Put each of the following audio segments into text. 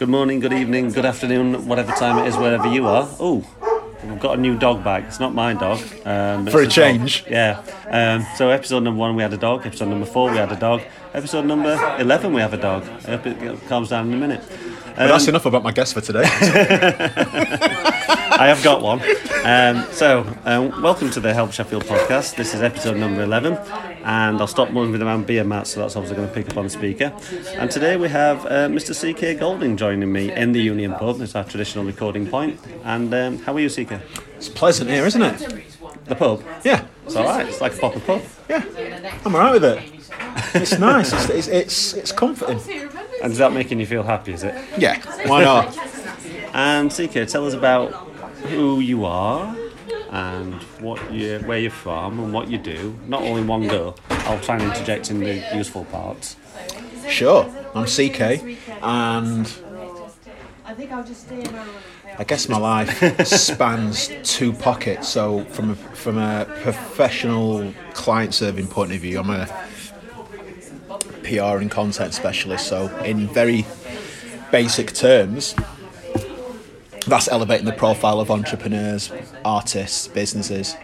Good morning, good evening, good afternoon, whatever time it is, wherever you are. Oh, we've got a new dog back. It's not my dog. Um, For a dog. change. Yeah. Um, so, episode number one, we had a dog. Episode number four, we had a dog. Episode number 11, we have a dog. I hope it calms down in a minute. But that's enough about my guest for today. I have got one. Um, so, um, welcome to the Help Sheffield podcast. This is episode number 11, and I'll stop moving around beer mats, so that's obviously going to pick up on the speaker. And today we have uh, Mr. CK Golding joining me in the Union Pub. It's our traditional recording point. And um, how are you, CK? it's pleasant here, isn't it? The pub? Yeah, It's alright, it's like a proper pub. yeah. I'm alright with it. It's nice. It's, it's, it's, it's comforting. And is that making you feel happy, is it? Yeah, why not? And CK, tell us about who you are and what you, where you're from and what you do. Not all in one go. I'll try and interject in the useful parts. Sure, I'm CK, and I think I'll just stay around. I guess my life spans two pockets. So, from a, from a professional client serving point of view, I'm a PR and content specialist. So, in very basic terms, that's elevating the profile of entrepreneurs, artists, businesses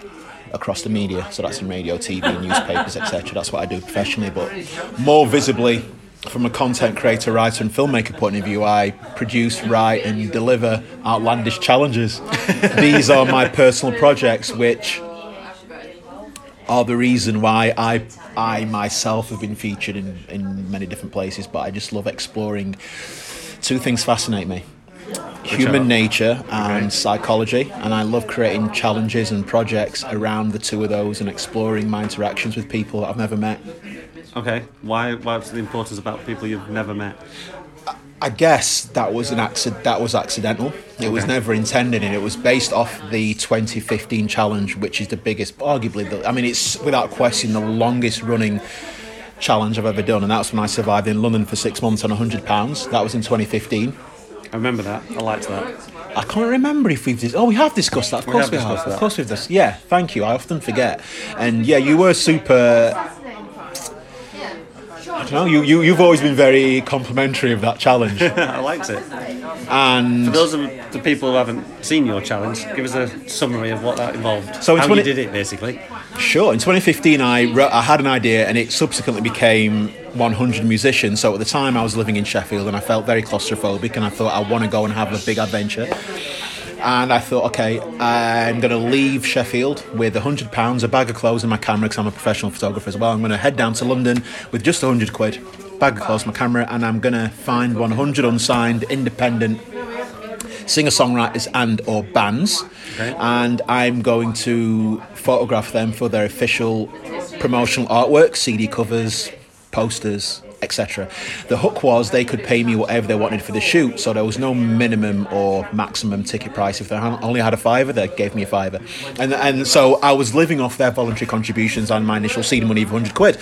across the media. So that's in radio, TV, newspapers, etc. That's what I do professionally. But more visibly, from a content creator, writer, and filmmaker point of view, I produce, write, and deliver outlandish challenges. These are my personal projects, which are the reason why I, I myself have been featured in, in many different places. But I just love exploring. Two things fascinate me human nature and psychology, and I love creating challenges and projects around the two of those and exploring my interactions with people that I've never met. Okay, why? What's the importance about people you've never met? I guess that was an accident. That was accidental. It was Okay. never intended, and it was based off the 2015 challenge, which is the biggest, arguably. The, I mean, it's without question the longest running challenge I've ever done, and that's when I survived in London for six months on 100 pounds. That was in 2015. I remember that. I liked that. I can't remember if we've dis- oh we have discussed that. Of course we have. discussed that. Of course we've discussed. Yeah, thank you. I often forget. And yeah, you were super. I don't know. You you you've always been very complimentary of that challenge. I liked it. And For those of the people who haven't seen your challenge, give us a summary of what that involved. So how when you did it, basically. Sure. In 2015, I wrote, I had an idea, and it subsequently became 100 musicians. So at the time, I was living in Sheffield, and I felt very claustrophobic, and I thought I want to go and have a big adventure. And I thought, okay, I'm going to leave Sheffield with 100 pounds, a bag of clothes, and my camera, because I'm a professional photographer as well. I'm going to head down to London with just 100 quid, bag clothes, my camera, and I'm going to find 100 unsigned, independent singer-songwriters and or bands Okay. and i'm going to photograph them for their official promotional artwork cd covers posters etc. The hook was they could pay me whatever they wanted for the shoot so there was no minimum or maximum ticket price. If they only had a fiver they gave me a fiver. And, and so i was living off their voluntary contributions and my initial seed money of 100 quid.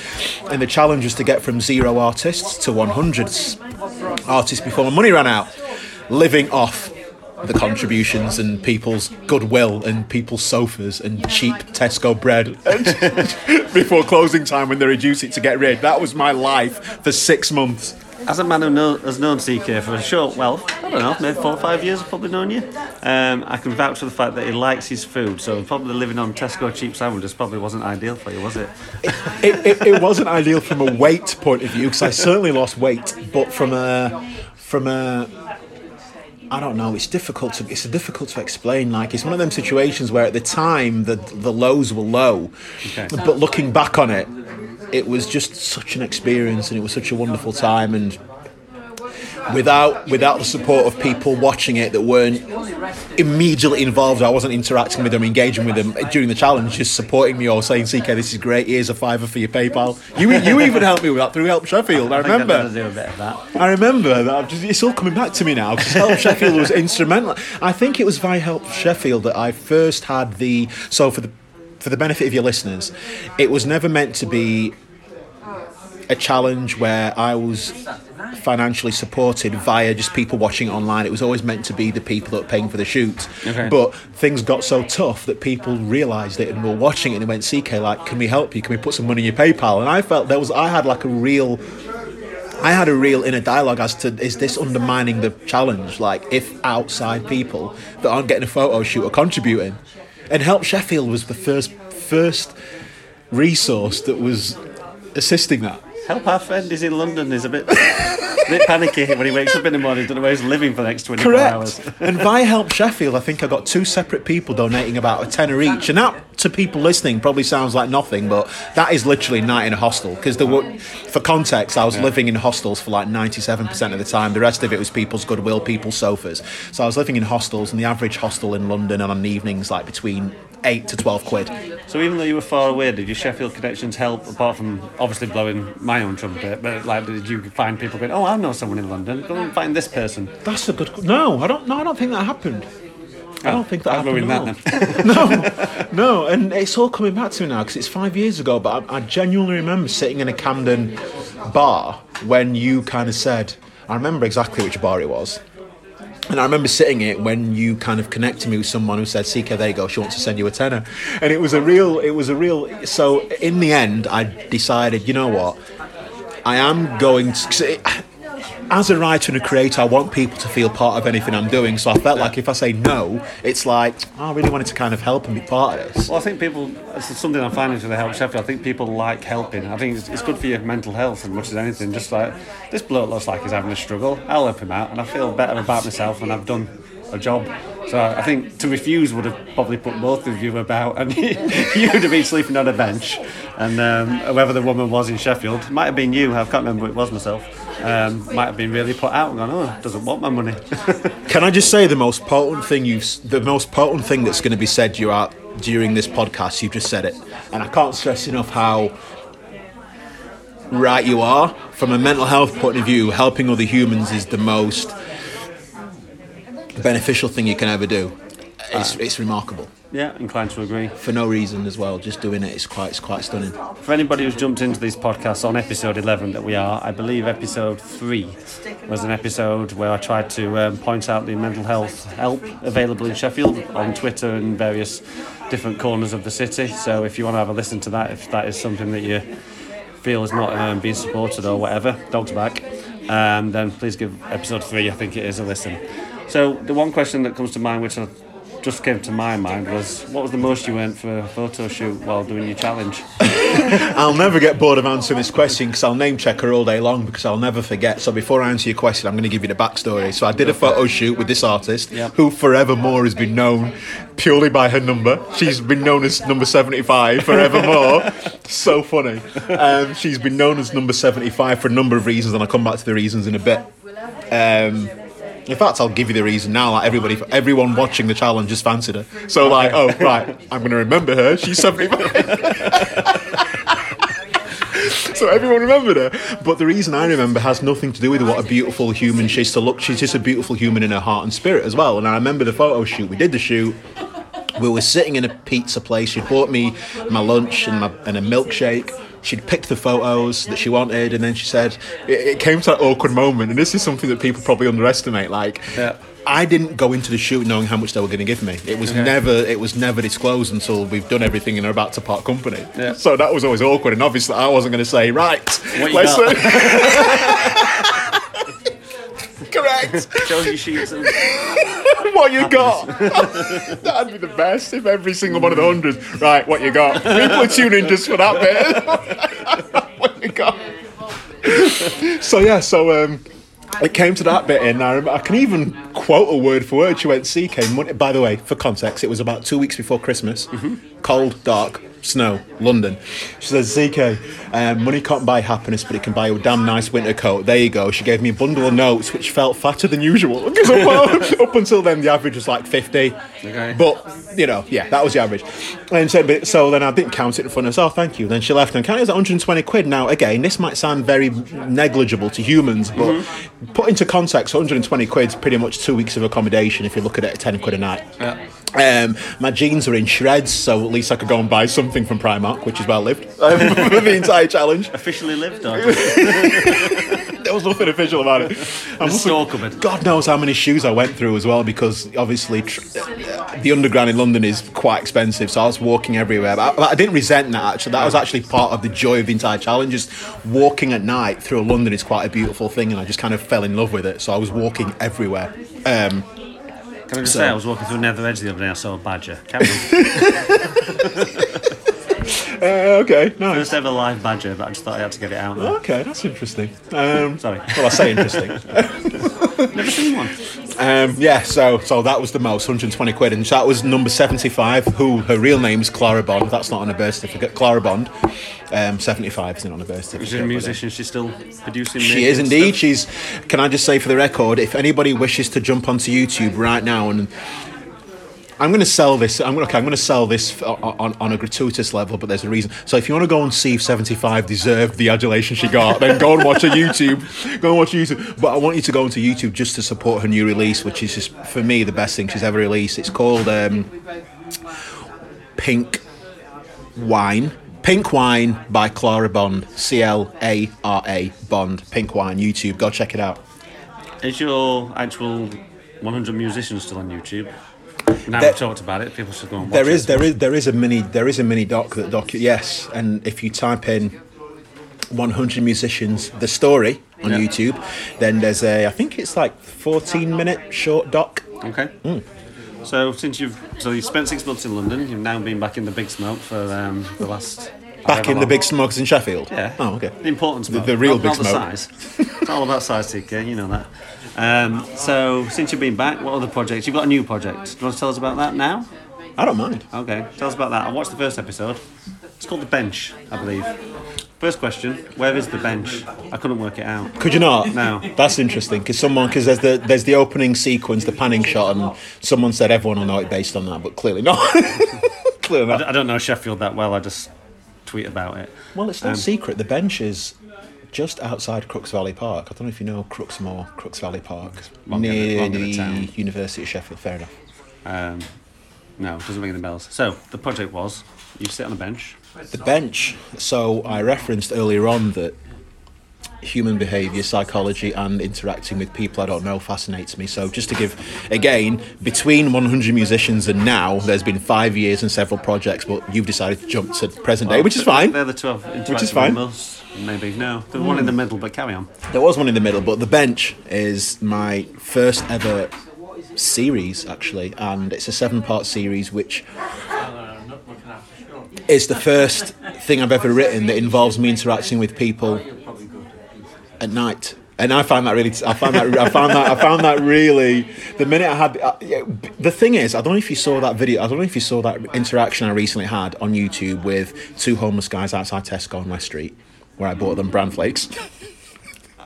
And the challenge was to get from zero artists to 100 artists before my money ran out. Living off the contributions and people's goodwill and people's sofas and cheap Tesco bread before closing time when they reduce it to get rid. That was my life for six months. As a man who know, has known CK for a short, well, I don't know, maybe four or five years, I've probably known you. Um, I can vouch for the fact that he likes his food, so probably living on Tesco cheap sandwiches probably wasn't ideal for you, was it? It, it, it wasn't ideal from a weight point of view because I certainly lost weight, but from a from a I don't know. It's difficult to it's difficult to explain. Like it's one of them situations where at the time the the lows were low, Okay. but looking back on it, it was just such an experience and it was such a wonderful time and. Without without the support of people watching it that weren't immediately involved, I wasn't interacting with them, engaging with them during the challenge, just supporting me or saying, "CK, this is great. Here's a fiver for your PayPal." You you even helped me with that through Help Sheffield. I I remember. do a bit of that. I remember that. Just, it's all coming back to me now because Help Sheffield was instrumental. I think it was via Help Sheffield that I first had the. So for the for the benefit of your listeners, it was never meant to be a challenge where I was financially supported via just people watching it online. It was always meant to be the people that were paying for the shoot. Okay. But things got so tough that people realised it and were watching it and they went, CK, like, can we help you? Can we put some money in your PayPal? And I felt there was I had like a real I had a real inner dialogue as to is this undermining the challenge? Like, if outside people that aren't getting a photo shoot are contributing, and Help Sheffield was the first first resource that was assisting that. Help our friend is in London is a bit, a bit panicky when he wakes up in the morning, doesn't know where he's living for the next 24 hours. Correct. and via Help Sheffield, I think I got two separate people donating about a tenner each, and that to people listening probably sounds like nothing, but that is literally night in a hostel. Because there were, for context, I was living in hostels for like ninety-seven percent of the time. The rest of it was people's goodwill, people's sofas. So I was living in hostels, and the average hostel in London and on evenings like between eight to twelve quid. So even though you were far away, did your Sheffield connections help, apart from obviously blowing my own trumpet, but like did you find people going, oh, I know someone in London, go and find this person? That's a good. No, I don't. No, I don't think that happened. I don't oh, think that I've happened. at that all. no, no, and it's all coming back to me now because it's five years ago. But I, I genuinely remember sitting in a Camden bar when you kind of said, I remember exactly which bar it was. And I remember sitting it when you kind of connected me with someone who said, "CK, there you go. She wants to send you a tenner," and it was a real, it was a real. So in the end, I decided, you know what, I am going to. As a writer and a creator, I want people to feel part of anything I'm doing. So I felt like if I say no, it's like oh, I really wanted to kind of help and be part of this. Well, I think people, it's something I'm finding with the Help Sheffield, I think people like helping. I think it's, it's good for your mental health as much as anything. Just like, this bloke looks like he's having a struggle, I'll help him out, and I feel better about myself when I've done a job. So I think to refuse would have probably put both of you about, and you'd have been sleeping on a bench. And um, whoever the woman was in Sheffield, might have been you, I can't remember it was myself, um, might have been really put out and gone, oh, doesn't want my money. Can I just say the most potent thing you, the most potent thing that's going to be said you are during this podcast? You've just said it, and I can't stress enough how right you are. From a mental health point of view, helping other humans is the most beneficial thing you can ever do. It's, it's remarkable yeah, inclined to agree. for no reason as well. Just doing it is quite, it's quite stunning. For anybody who's jumped into these podcasts on episode 11 that we are, I believe episode 3 was an episode where I tried to um, point out the mental health help available in Sheffield on Twitter and various different corners of the city. So if you want to have a listen to that, if that is something that you feel is not um, being supported or whatever, dog's back, um, then please give episode 3, I think it is, a listen. So the one question that comes to mind, which I just came to my mind was what was the most you went for a photo shoot while doing your challenge? I'll never get bored of answering this question because I'll name check her all day long because I'll never forget. So before I answer your question, I'm going to give you the backstory. So I did a photo shoot with this artist Yep. who forevermore has been known purely by her number. She's been known as number 75 forevermore. so funny. Um, she's been known as number 75 for a number of reasons, and I'll come back to the reasons in a bit. Um, in fact, I'll give you the reason now. Like everybody, everyone watching the challenge just fancied her. So, like, oh right, I'm going to remember her. She's 75. so everyone remembered her. But the reason I remember has nothing to do with what a beautiful human she is to look. She's just a beautiful human in her heart and spirit as well. And I remember the photo shoot. We did the shoot. We were sitting in a pizza place. She bought me my lunch and, my, and a milkshake. She'd picked the photos that she wanted, and then she said it, it came to that awkward moment. And this is something that people probably underestimate. Like, Yeah. I didn't go into the shoot knowing how much they were going to give me. It was never it was never disclosed until we've done everything and are about to part company. Yeah. So that was always awkward, and obviously I wasn't going to say right. What got?" Correct. Show your sheets and what you got? That'd be the best if every single one of the hundreds. Right, what you got? People are tuning just for that bit. what you got? so yeah, so um, it came to that bit, and I, rem- I can even quote a word for word. She went, "CK." Money, by the way, for context, it was about two weeks before Christmas. Cold, dark, snow, London. She says, "CK, um, money can't buy happiness, but it can buy you a damn nice winter coat." There you go. She gave me a bundle of notes, which felt fatter than usual because up, until then the average was like fifty. Okay. But you know, yeah, that was the average. And so, so then I didn't count it in front of us. Oh, thank you. Then she left and counted it was 120 quid. Now, again, this might sound very negligible to humans, but put into context, 120 quid's pretty much two weeks of accommodation if you look at it at 10 quid a night. Yeah. Um, my jeans were in shreds, so at least I could go and buy something from Primark, which is where I lived um, for the entire challenge. officially lived on. There was nothing official about it. I must store cupboard. God knows how many shoes I went through as well because obviously tr- uh, the underground in London is quite expensive. So I was walking everywhere. But I, I didn't resent that actually. That was actually part of the joy of the entire challenge. Just walking at night through London is quite a beautiful thing, and I just kind of fell in love with it. So I was walking everywhere. Um, Can I just So- say, I was walking through Nether Edge the other day, and I saw a badger. Uh, okay, nice. First ever live badger, but I just thought I had to get it out there. Okay, that's interesting. Um, Sorry. well, I say interesting. Never seen one. Um, yeah, so so that was the most, 120 quid, and that was number 75. Who her real name is Clara Bond. That's not on her birth certificate. Clara Bond, um, 75 isn't on her birth certificate. She's a musician, she's still producing music. She is indeed. stuff. She's. Can I just say for the record, if anybody wishes to jump onto YouTube right now and. I'm going to sell this. I'm. Okay, I'm going to sell this on, on, a gratuitous level, but there's a reason. So if you want to go and see if 75 deserved the adulation she got, then go and watch her YouTube. Go and watch YouTube. But I want you to go into YouTube just to support her new release, which is just for me the best thing she's ever released. It's called um, Pink Wine. Pink Wine by Clara Bond. C L A R A Bond. Pink Wine. YouTube. Go check it out. Is your actual 100 musicians still on YouTube? Now There- we've talked about it, people should go and watch There it. is there is there is a mini there is a mini doc that docu yes, and if you type in 100 musicians the story on Yeah. YouTube, then there's a I think it's like 14 minute short doc. Okay. Hmm. So since you've so you've spent six months in London, you've now been back in the big smoke for um, the last Back in the big smokes in Sheffield. Yeah. Oh, okay. The important smoke. the real not, big not the smoke. size. it's all about size, CK. You know that. Um, so since you've been back, what other projects? You've got a new project. Do you want to tell us about that now? I don't mind. Okay. Tell us about that. I watched the first episode. It's called the bench, I believe. First question: Where is the bench? I couldn't work it out. Could you not? No. That's interesting because someone because there's the there's the opening sequence, the panning shot, and someone said everyone will know it based on that, but clearly not. clearly I not. I don't know Sheffield that well. I just tweet about it. Well, it's no Um, secret. The bench is just outside Crooks Valley Park. I don't know if you know Crooksmoor, Crooks Valley Park, than- near the town. University of Sheffield. Fair enough. Um, no, it doesn't ring any bells. So the project was you sit on a bench. The bench. So I referenced earlier on that human behaviour, psychology, and interacting with people I don't know fascinates me. So just to give, again, between 100 musicians and now, there's been five years and several projects, but you've decided to jump to present day, which is fine. They're the two I've Which is fine. most. Maybe no, the one in the middle. But carry on. There was one in the middle, but the bench is my first ever series actually, and it's a seven-part series which is the first thing I've ever written that involves me interacting with people at night. And I found that really, I found that, I found that, I found that really. The minute I had, uh, yeah, the thing is, I don't know if you saw that video. I don't know if you saw that interaction I recently had on YouTube with two homeless guys outside Tesco on my street, where I bought them bran flakes.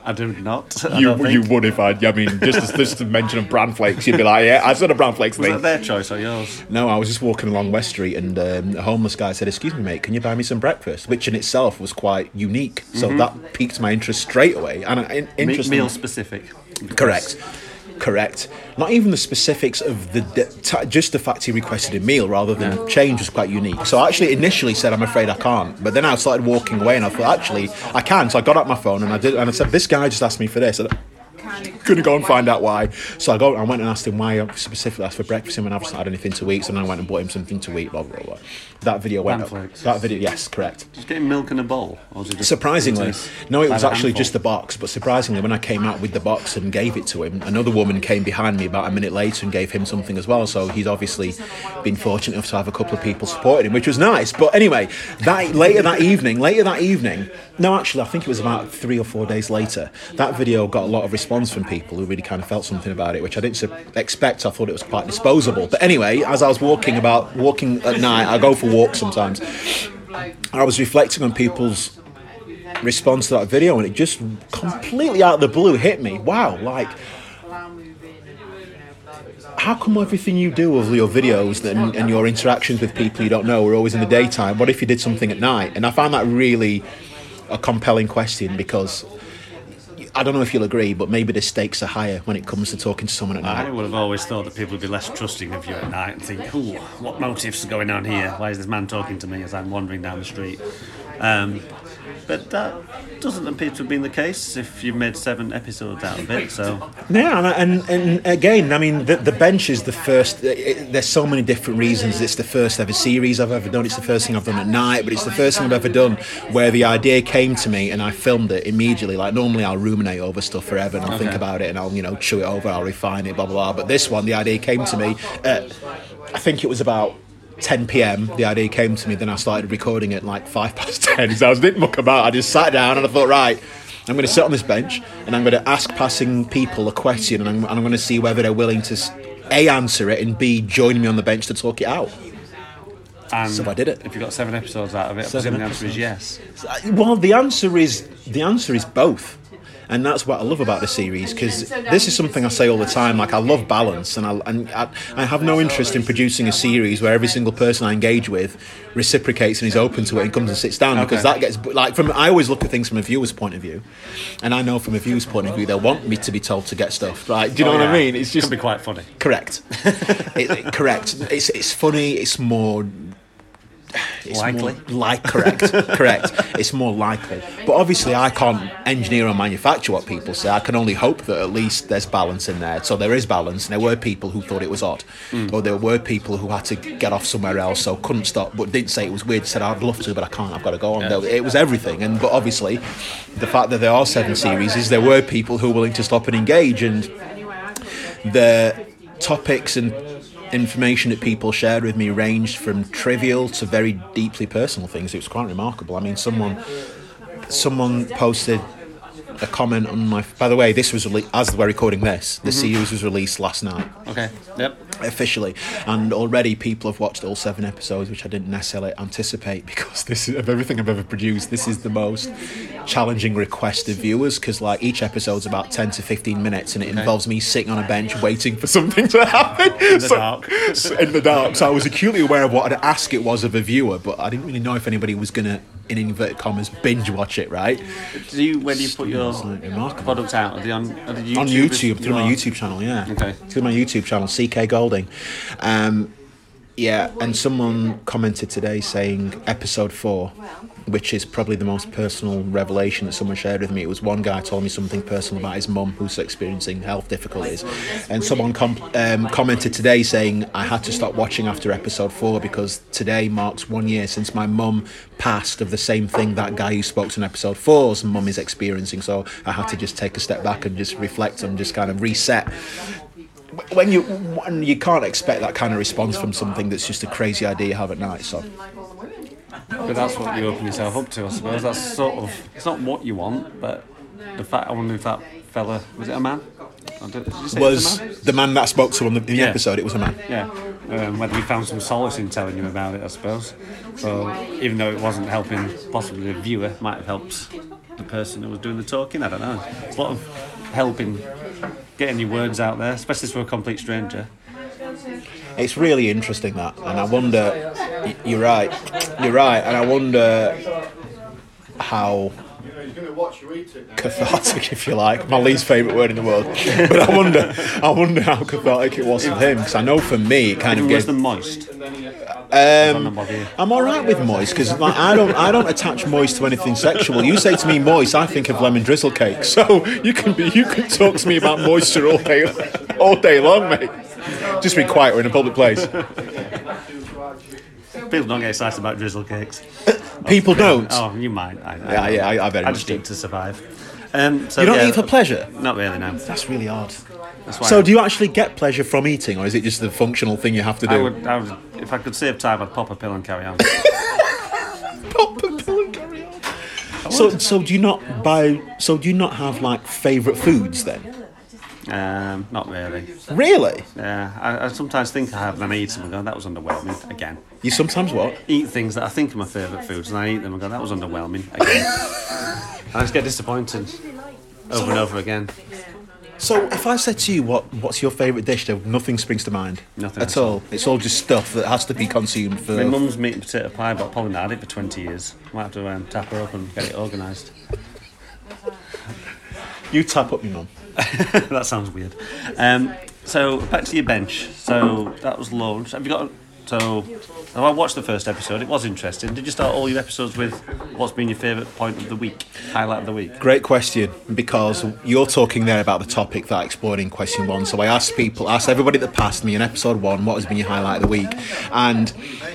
I do not. I You, would if I, I mean, just just to mention of bran flakes, you'd be like, yeah, I said a bran flakes Was thing. that their choice or yours? No, I was just walking along West Street and um, a homeless guy said, Excuse me, mate, can you buy me some breakfast? Which in itself was quite unique. So that piqued my interest straight away. And I- in, Me- interesting. meal specific. Correct. Correct. Not even the specifics of the de- just the fact he requested a meal rather than Yeah. change was quite unique. So I actually initially said I'm afraid I can't, but then I started walking away and I thought actually I can. So I got out my phone and I did and I said this guy just asked me for this. And couldn't go and find out why. So I go I went and asked him why I specifically asked for breakfast and when I've not had anything to eat. So then I went and bought him something to eat. Blah blah blah. That video went up. That video, yes, correct. Just getting milk in a bowl, or was it just Surprisingly, no, it was actually handful? just the box. But surprisingly, when I came out with the box and gave it to him, another woman came behind me about a minute later and gave him something as well. So he's obviously been fortunate enough to have a couple of people supporting him, which was nice. But anyway, that later that evening, later that evening, no, actually, I think it was about three or four days later. That video got a lot of response from people who really kind of felt something about it, which I didn't expect. I thought it was quite disposable. But anyway, as I was walking about walking at night, I go for walks sometimes. I was reflecting on people's response to that video and it just completely out of the blue hit me. Wow, like how come everything you do of your videos and, and your interactions with people you don't know are always in the daytime? What if you did something at night? And I found that really a compelling question because I don't know if you'll agree, but maybe the stakes are higher when it comes to talking to someone at night. I would have always thought that people would be less trusting of you at night and think, "Ooh, what motives are going on here? Why is this man talking to me as I'm wandering down the street?" Um, but that doesn't appear to have been the case if you've made seven episodes out of it. So Yeah, and, and, and again, I mean, the, the bench is the first. It, there's so many different reasons. It's the first ever series I've ever done. It's the first thing I've done at night, but it's the first thing I've ever done where the idea came to me and I filmed it immediately. Like normally, I'll ruminate over stuff forever and I'll think about it and I'll you know chew it over, I'll refine it, blah blah blah. But this one, the idea came to me. At, I think it was about. 10 p.m. The idea came to me. Then I started recording at like five past ten. So I was didn't muck about. I just sat down and I thought, right, I'm going to sit on this bench and I'm going to ask passing people a question and I'm, and I'm going to see whether they're willing to a answer it and b join me on the bench to talk it out. and So I did it. If you got seven episodes out of it, I Seven presume the answer is yes. Uh, well, the answer is the answer is both. And that's what I love about the series because this is something I say all the time. Like I love balance, and I and I, I have no interest in producing a series where every single person I engage with reciprocates and is open to it and comes and sits down because Okay. that gets like from. I always look at things from a viewer's point of view, and I know from a viewer's point of view they want me to be told to get stuff. Right? Do you know Oh, what. I mean? It's just Could be quite funny. correct. it, it- correct. It's it's funny. It's more. It's Likely. more like correct, correct. It's more likely, but obviously I can't engineer or manufacture what people say. I can only hope that at least there's balance in there. So there is balance, and there were people who thought it was odd, hmm. or there were people who had to get off somewhere else, so couldn't stop, but didn't say it was weird. Said I'd love to, but I can't. I've got to go on. There- It was everything, and but obviously, the fact that there are seven series is there were people who were willing to stop and engage, and the topics and information that people shared with me ranged from trivial to very deeply personal things. It was quite remarkable. I mean, someone someone posted a comment on my. By the way, this was rele- as we're recording this. The mm-hmm. series was released last night Okay. Yep. officially, and already people have watched all seven episodes, which I didn't necessarily anticipate because this is of everything I've ever produced. This is the most challenging request of viewers because like each episode's about ten to fifteen minutes, and it involves me sitting on a bench waiting for something to happen in the dark. in the dark. So I was acutely aware of what an ask it was of a viewer, but I didn't really know if anybody was gonna. In inverted commas, binge watch it, right? Do you when you put your Absolutely remarkable. product out? Are they on, are they YouTube? on YouTube through my YouTube channel. Yeah, Okay. through my YouTube channel, CK Golding. Um, yeah, and someone commented today saying episode four, which is probably the most personal revelation that someone shared with me. It was one guy told me something personal about his mum who's experiencing health difficulties, and someone com- um, commented today saying I had to stop watching after episode four because today marks one year since my mum passed of the same thing that guy who spoke to in episode four's mum is experiencing. So I had to just take a step back and just reflect and just kind of reset when you when you can't expect that kind of response from something that's just a crazy idea you have at night. So But that's what you open yourself up to, I suppose. That's sort of it's not what you want, but the fact I wonder if that fella was it a man? Or Did, did you say it was man? the man that I spoke to on the, in the Yeah. episode? It was a man. Yeah, um, whether he found some solace in telling you about it, I suppose. So even though it wasn't helping, possibly the viewer might have helped the person who was doing the talking. I don't know. It's a lot of help in getting your words out there, especially to a complete stranger. It's really interesting that, and I wonder. You're right. You're right, and I wonder how cathartic, if you like, my least favourite word in the world. But I wonder, I wonder how cathartic it was for him, because I know for me, it kind Even of worse gave. than moist. Um, not bother you. I'm all right with moist because like, I don't I don't attach moist to anything sexual. You say to me moist, I think of lemon drizzle cake. So you can be you can talk to me about moisture all day all day long, mate. Just be quiet. We're in a public place. People don't get excited about drizzle cakes. People don't. Oh, you might. I, I Yeah, yeah, I- I very I much just do. eat to survive. Um, so You don't yeah, eat for pleasure. Not really, no. That's really odd. That's why So I- do you actually get pleasure from eating, or is it just the functional thing you have to do? I would, I would, if I could save time, I'd pop a pill and carry on. Pop a pill and carry on. So, so do you not buy? So do you not have like favourite foods then? Um, not really. Really? Yeah, I, I sometimes think I have, and I eat some and go, that was underwhelming again. You sometimes what? Eat things that I think are my favourite foods, and I eat them and go, that was underwhelming again. I just get disappointed over and over again. So if I said to you, what what's your favourite dish? Though nothing springs to mind. Nothing at all. It's all just stuff that has to be consumed for. My mum's meat and potato pie, but I've probably not had it for 20 years. Might have to um, tap her up and get it organised. You tap up your mum. that sounds weird. Um, so back to your bench. So that was launched. Have you got So, I watched the first episode. It was interesting. Did you start all your episodes with what's been your favourite point of the week, highlight of the week? Great question because you're talking there about the topic that I explored in question one. So I asked people, asked everybody that passed me in episode one, what has been your highlight of the week, and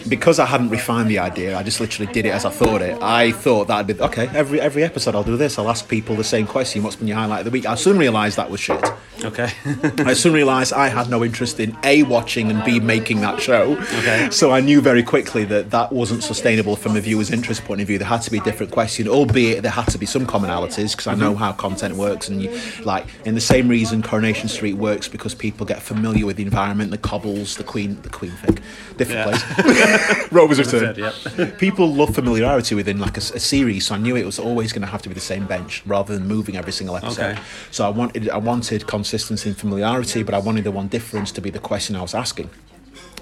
because I hadn't refined the idea, I just literally did it as I thought it. I thought that'd be okay. Every every episode I'll do this. I'll ask people the same question. What's been your highlight of the week? I soon realised that was shit. Okay. I soon realised I had no interest in a watching and b making that show. Okay. So I knew very quickly that that wasn't sustainable from a viewer's interest point of view. There had to be a different question, albeit there had to be some commonalities because I know mm-hmm. how content works. And you, like in the same reason Coronation Street works because people get familiar with the environment, the cobbles, the Queen, the Queen thing, different Yeah. place. Rover's return. Yeah. People love familiarity within like a, a series, so I knew it was always going to have to be the same bench rather than moving every single episode. Okay. So I wanted I wanted consistency and familiarity, but I wanted the one difference to be the question I was asking.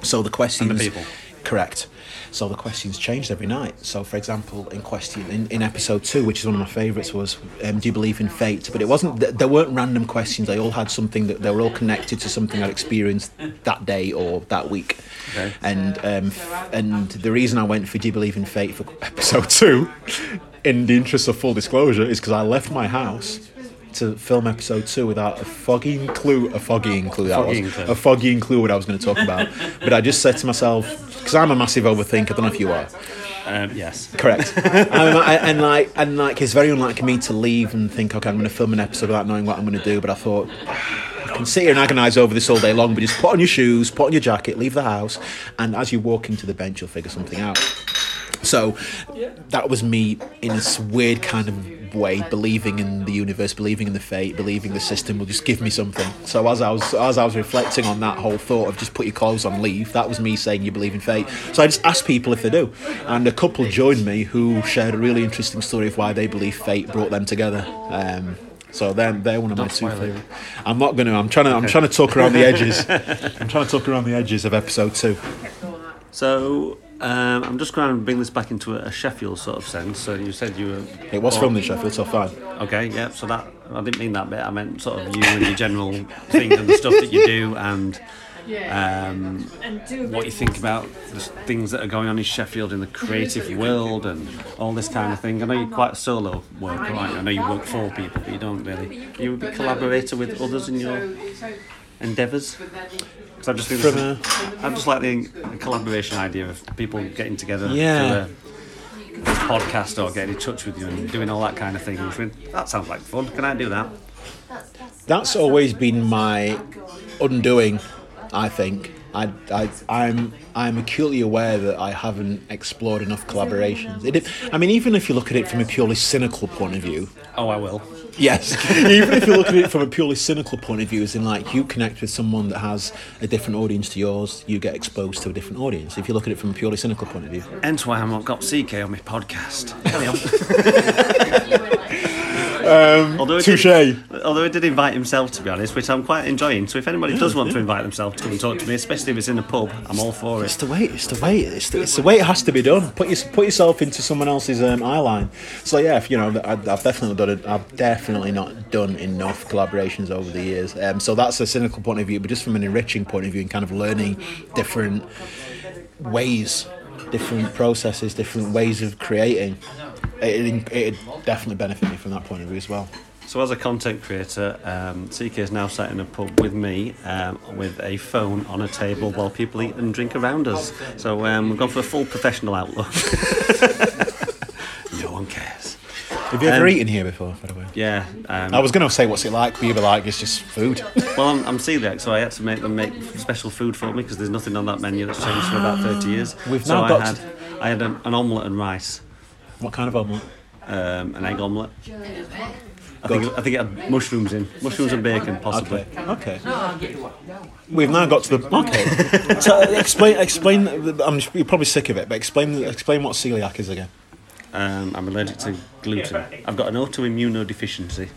So the questions, people. correct. So the questions changed every night. So, for example, in question in, in episode two, which is one of my favourites, was um, Do you believe in fate? But it wasn't. th- There weren't random questions. They all had something that they were all connected to something I'd experienced that day or that week. Okay. And um, and the reason I went for Do you believe in fate for episode two, in the interest of full disclosure, is because I left my house to film episode two without a foggying clue, a foggying clue that was, clue. a foggying clue what I was going to talk about. but I just said to myself, because I'm a massive overthinker. I don't know if you are. Um, yes. Correct. I, and like, and like, it's very unlike me to leave and think, okay, I'm going to film an episode without knowing what I'm going to do. But I thought, I can sit here and agonise over this all day long, but just put on your shoes, put on your jacket, leave the house, and as you walk into the bench, you'll figure something out. So that was me in this weird kind of way, believing in the universe, believing in the fate, believing the system will just give me something. So as I was as I was reflecting on that whole thought of just put your clothes on, leave, that was me saying you believe in fate. So I just asked people if they do, and a couple joined me who shared a really interesting story of why they believe fate brought them together. Um, so they're, they're one of my two spoil favourite. I'm not gonna. I'm trying to. I'm trying to talk around the edges. I'm trying to talk around the edges of episode two. So um, I'm just going to bring this back into a, Sheffield sort of sense. So you said you were. It was filmed in Sheffield, so fine. Okay, yeah. So that I didn't mean that bit. I meant sort of you and your general thing and the stuff that you do and um, And what you think about the things that are going on in Sheffield in the creative world and all this kind of thing. I know you're quite a solo worker, aren't? I know you work for people, but you don't really. You a collaborator with others in your endeavours. Because I just think From is- I just like the collaboration idea of people getting together Yeah. Uh, through a podcast or getting in touch with you and doing all that kind of thing. I that sounds like fun. Can I do that? that's always been my undoing. I think I, I I'm I'm acutely aware that I haven't explored enough collaborations. It, I mean, even if you look at it from a purely cynical point of view, Oh, I will. yes. even if you look at it from a purely cynical point of view, as in like you connect with someone that has a different audience to yours, you get exposed to a different audience. If you look at it from a purely cynical point of view, Hence why I've not got CK on my podcast. Carry on. although, he touche. did, although he did invite himself, to be honest, which I'm quite enjoying. So if anybody does want to invite themselves to come and talk to me, especially if it's in a pub, I'm all for it. It's it. the way. It's the way. It's the, it's the way it has to be done. Put your, put yourself into someone else's um, eye line. So yeah, if, you know, I, I've definitely done it. I've definitely not done enough collaborations over the years. Um, so that's a cynical point of view, but just from an enriching point of view and kind of learning different ways, different processes, different ways of creating. It, it definitely benefit me from that point of view as well. So as a content creator, um, CK is now sat in a pub with me um, with a phone on a table while people eat and drink around us. So um, we've gone for a full professional outlook. no one cares. Have you ever Um, eaten here before, by the way? Yeah. Um, I was going to say what's it like, but you were like, it's just food. Well, I'm, I'm celiac, so I had to make them make special food for me because there's nothing on that menu that's changed for about 30 years. We've so now I got had, I had an, an omelette and rice, what kind of omelette? um, an egg omelette. I think, I think it had mushrooms in, mushrooms and bacon, possibly. Okay. Okay. We've now got to the okay. so explain, explain. I'm you're probably sick of it, but explain, explain what celiac is again. Um, I'm allergic to gluten. I've got an autoimmunodeficiency,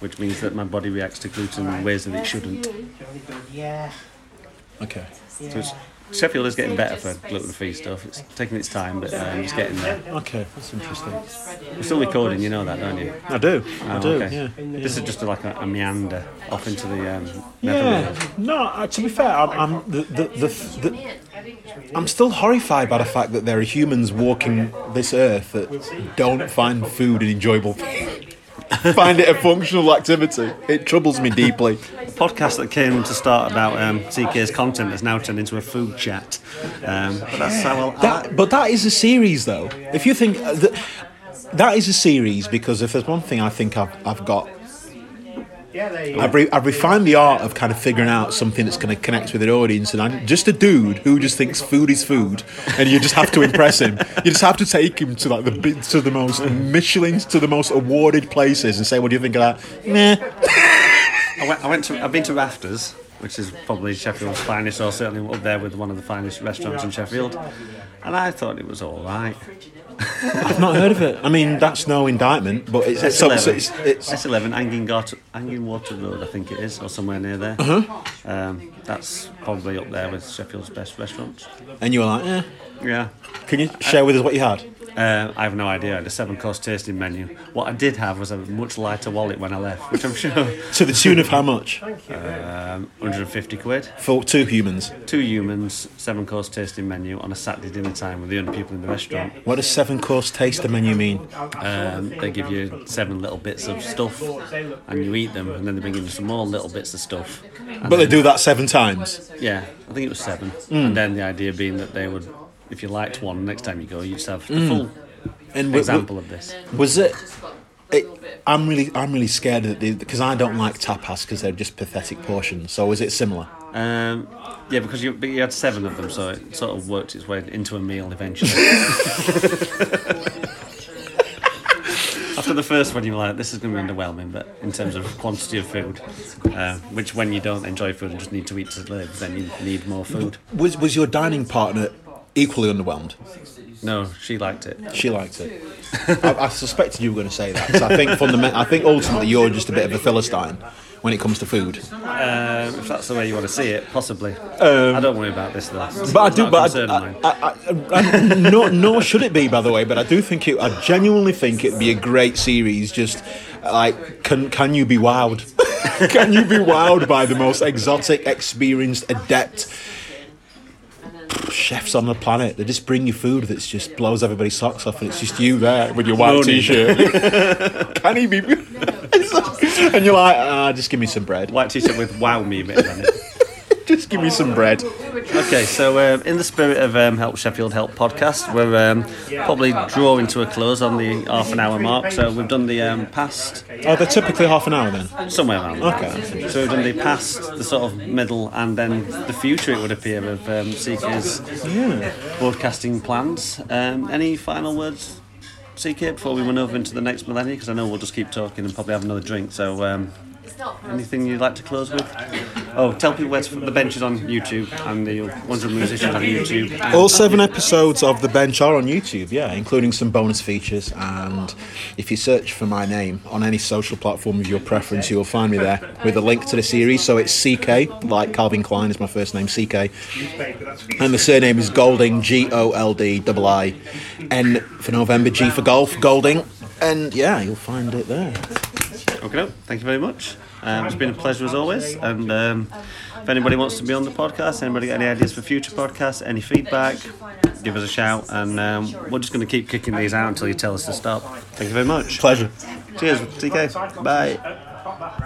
which means that my body reacts to gluten in ways that it shouldn't. Yeah. Okay. So it's, Sheffield is getting better for gluten-free stuff. It's taking its time, but um, it's getting there. Okay, that's interesting. We're still recording, you know that, don't you? I do. I Oh, do. okay. Yeah. This is just like a, a meander off into the um, Yeah. No, uh, to be fair, I'm, I'm the, the, the, the I'm still horrified by the fact that there are humans walking this earth that don't find food an enjoyable thing. find it a functional activity. It troubles me deeply. Podcast that came to start about um, CK's content has now turned into a food chat. Um, but that's how well. That, but that is a series, though. If you think uh, that, that is a series, because if there's one thing I think I've, I've got, I've, re- I've refined the art of kind of figuring out something that's going to connect with an audience, and I'm just a dude who just thinks food is food, and you just have to impress him. You just have to take him to like the to the most Michelin's to the most awarded places and say, "What do you think of that?" Nah. I went, I went to. I've been to Rafters, which is probably Sheffield's finest, or certainly up there with one of the finest restaurants in Sheffield. And I thought it was all right. I've not heard of it. I mean, that's no indictment, but it's it's, S11. so it's, it's S11, Angin, Water Road, I think it is, or somewhere near there. Um, that's probably up there with Sheffield's best restaurants. and you were like, "Yeah." Yeah. Can you share with us what you had? Uh, I have no idea. I had a seven course tasting menu. What I did have was a much lighter wallet when I left, which I'm sure To the tune of how much? um, 150 quid. For two humans. Two humans, seven course tasting menu on a Saturday dinner time with the only people in the restaurant. What does seven course taster menu mean? Um, they give you seven little bits of stuff and you eat them, and then they bring in some more little bits of stuff. But they do that seven times. Yeah, I think it was seven. Mm. And then the idea being that they would, if you liked one, next time you go, you just have Mm. full And w- example of this. was it? it I'm really, I'm really scared that because I don't like tapas because they're just pathetic portions. So is it similar? Um, yeah, because you, but you had seven of them, so it sort of worked its way into a meal eventually. After the first one, you were like, "This is going to be underwhelming," but in terms of quantity of food, uh, which when you don't enjoy food and just need to eat to live, then you need more food. Was was your dining partner equally underwhelmed? No, she liked it. She liked it. I, I suspected you were going to say that. 'cause I think fundament, I think ultimately you're just a bit of a philistine when it comes to food. Um, if that's the way you want to see it, possibly. I don't worry about this though. Um, But I do, but I, mine. I, I, I, nor, nor should it be, by the way. But I do think it. I genuinely think it'd be a great series. Just like, can can you be wowed? can you be wowed by the most exotic, experienced, adept chefs on the planet? They just bring you food that just blows everybody's socks off, and it's just you there with your white t-shirt. can he be? and you're like, ah, just give me some bread. White t-shirt with "Wow Me" on it. Just give me some bread. Okay, so um, in the spirit of um, Help Sheffield Help podcast, we're um, probably drawing to a close on the half an hour mark. So we've done the um, past, Oh, they're typically half an hour then. somewhere around there. Okay. So we've done the past, the sort of middle, and then the future, it would appear, of um, CK's broadcasting plans. Um, any final words, CK, before we run over into the next millennium? Because I know we'll just keep talking and probably have another drink. So um, anything you'd like to close with? Oh, tell people where the bench is on YouTube and the 100 musicians on YouTube. All seven episodes of The Bench are on YouTube, yeah, including some bonus features. And if you search for my name on any social platform of your preference, you will find me there with a link to the series. So it's CK, like Calvin Klein is my first name, CK. And the surname is Golding, G O L D I I. N for November, G for golf, Golding. And yeah, you'll find it there. Okay, no, thank you very much. Um, it's been a pleasure as always. And um, if anybody wants to be on the podcast, anybody got any ideas for future podcasts, any feedback, give us a shout. And um, we're just going to keep kicking these out until you tell us to stop. Thank you very much. Pleasure. Cheers, CK. Bye.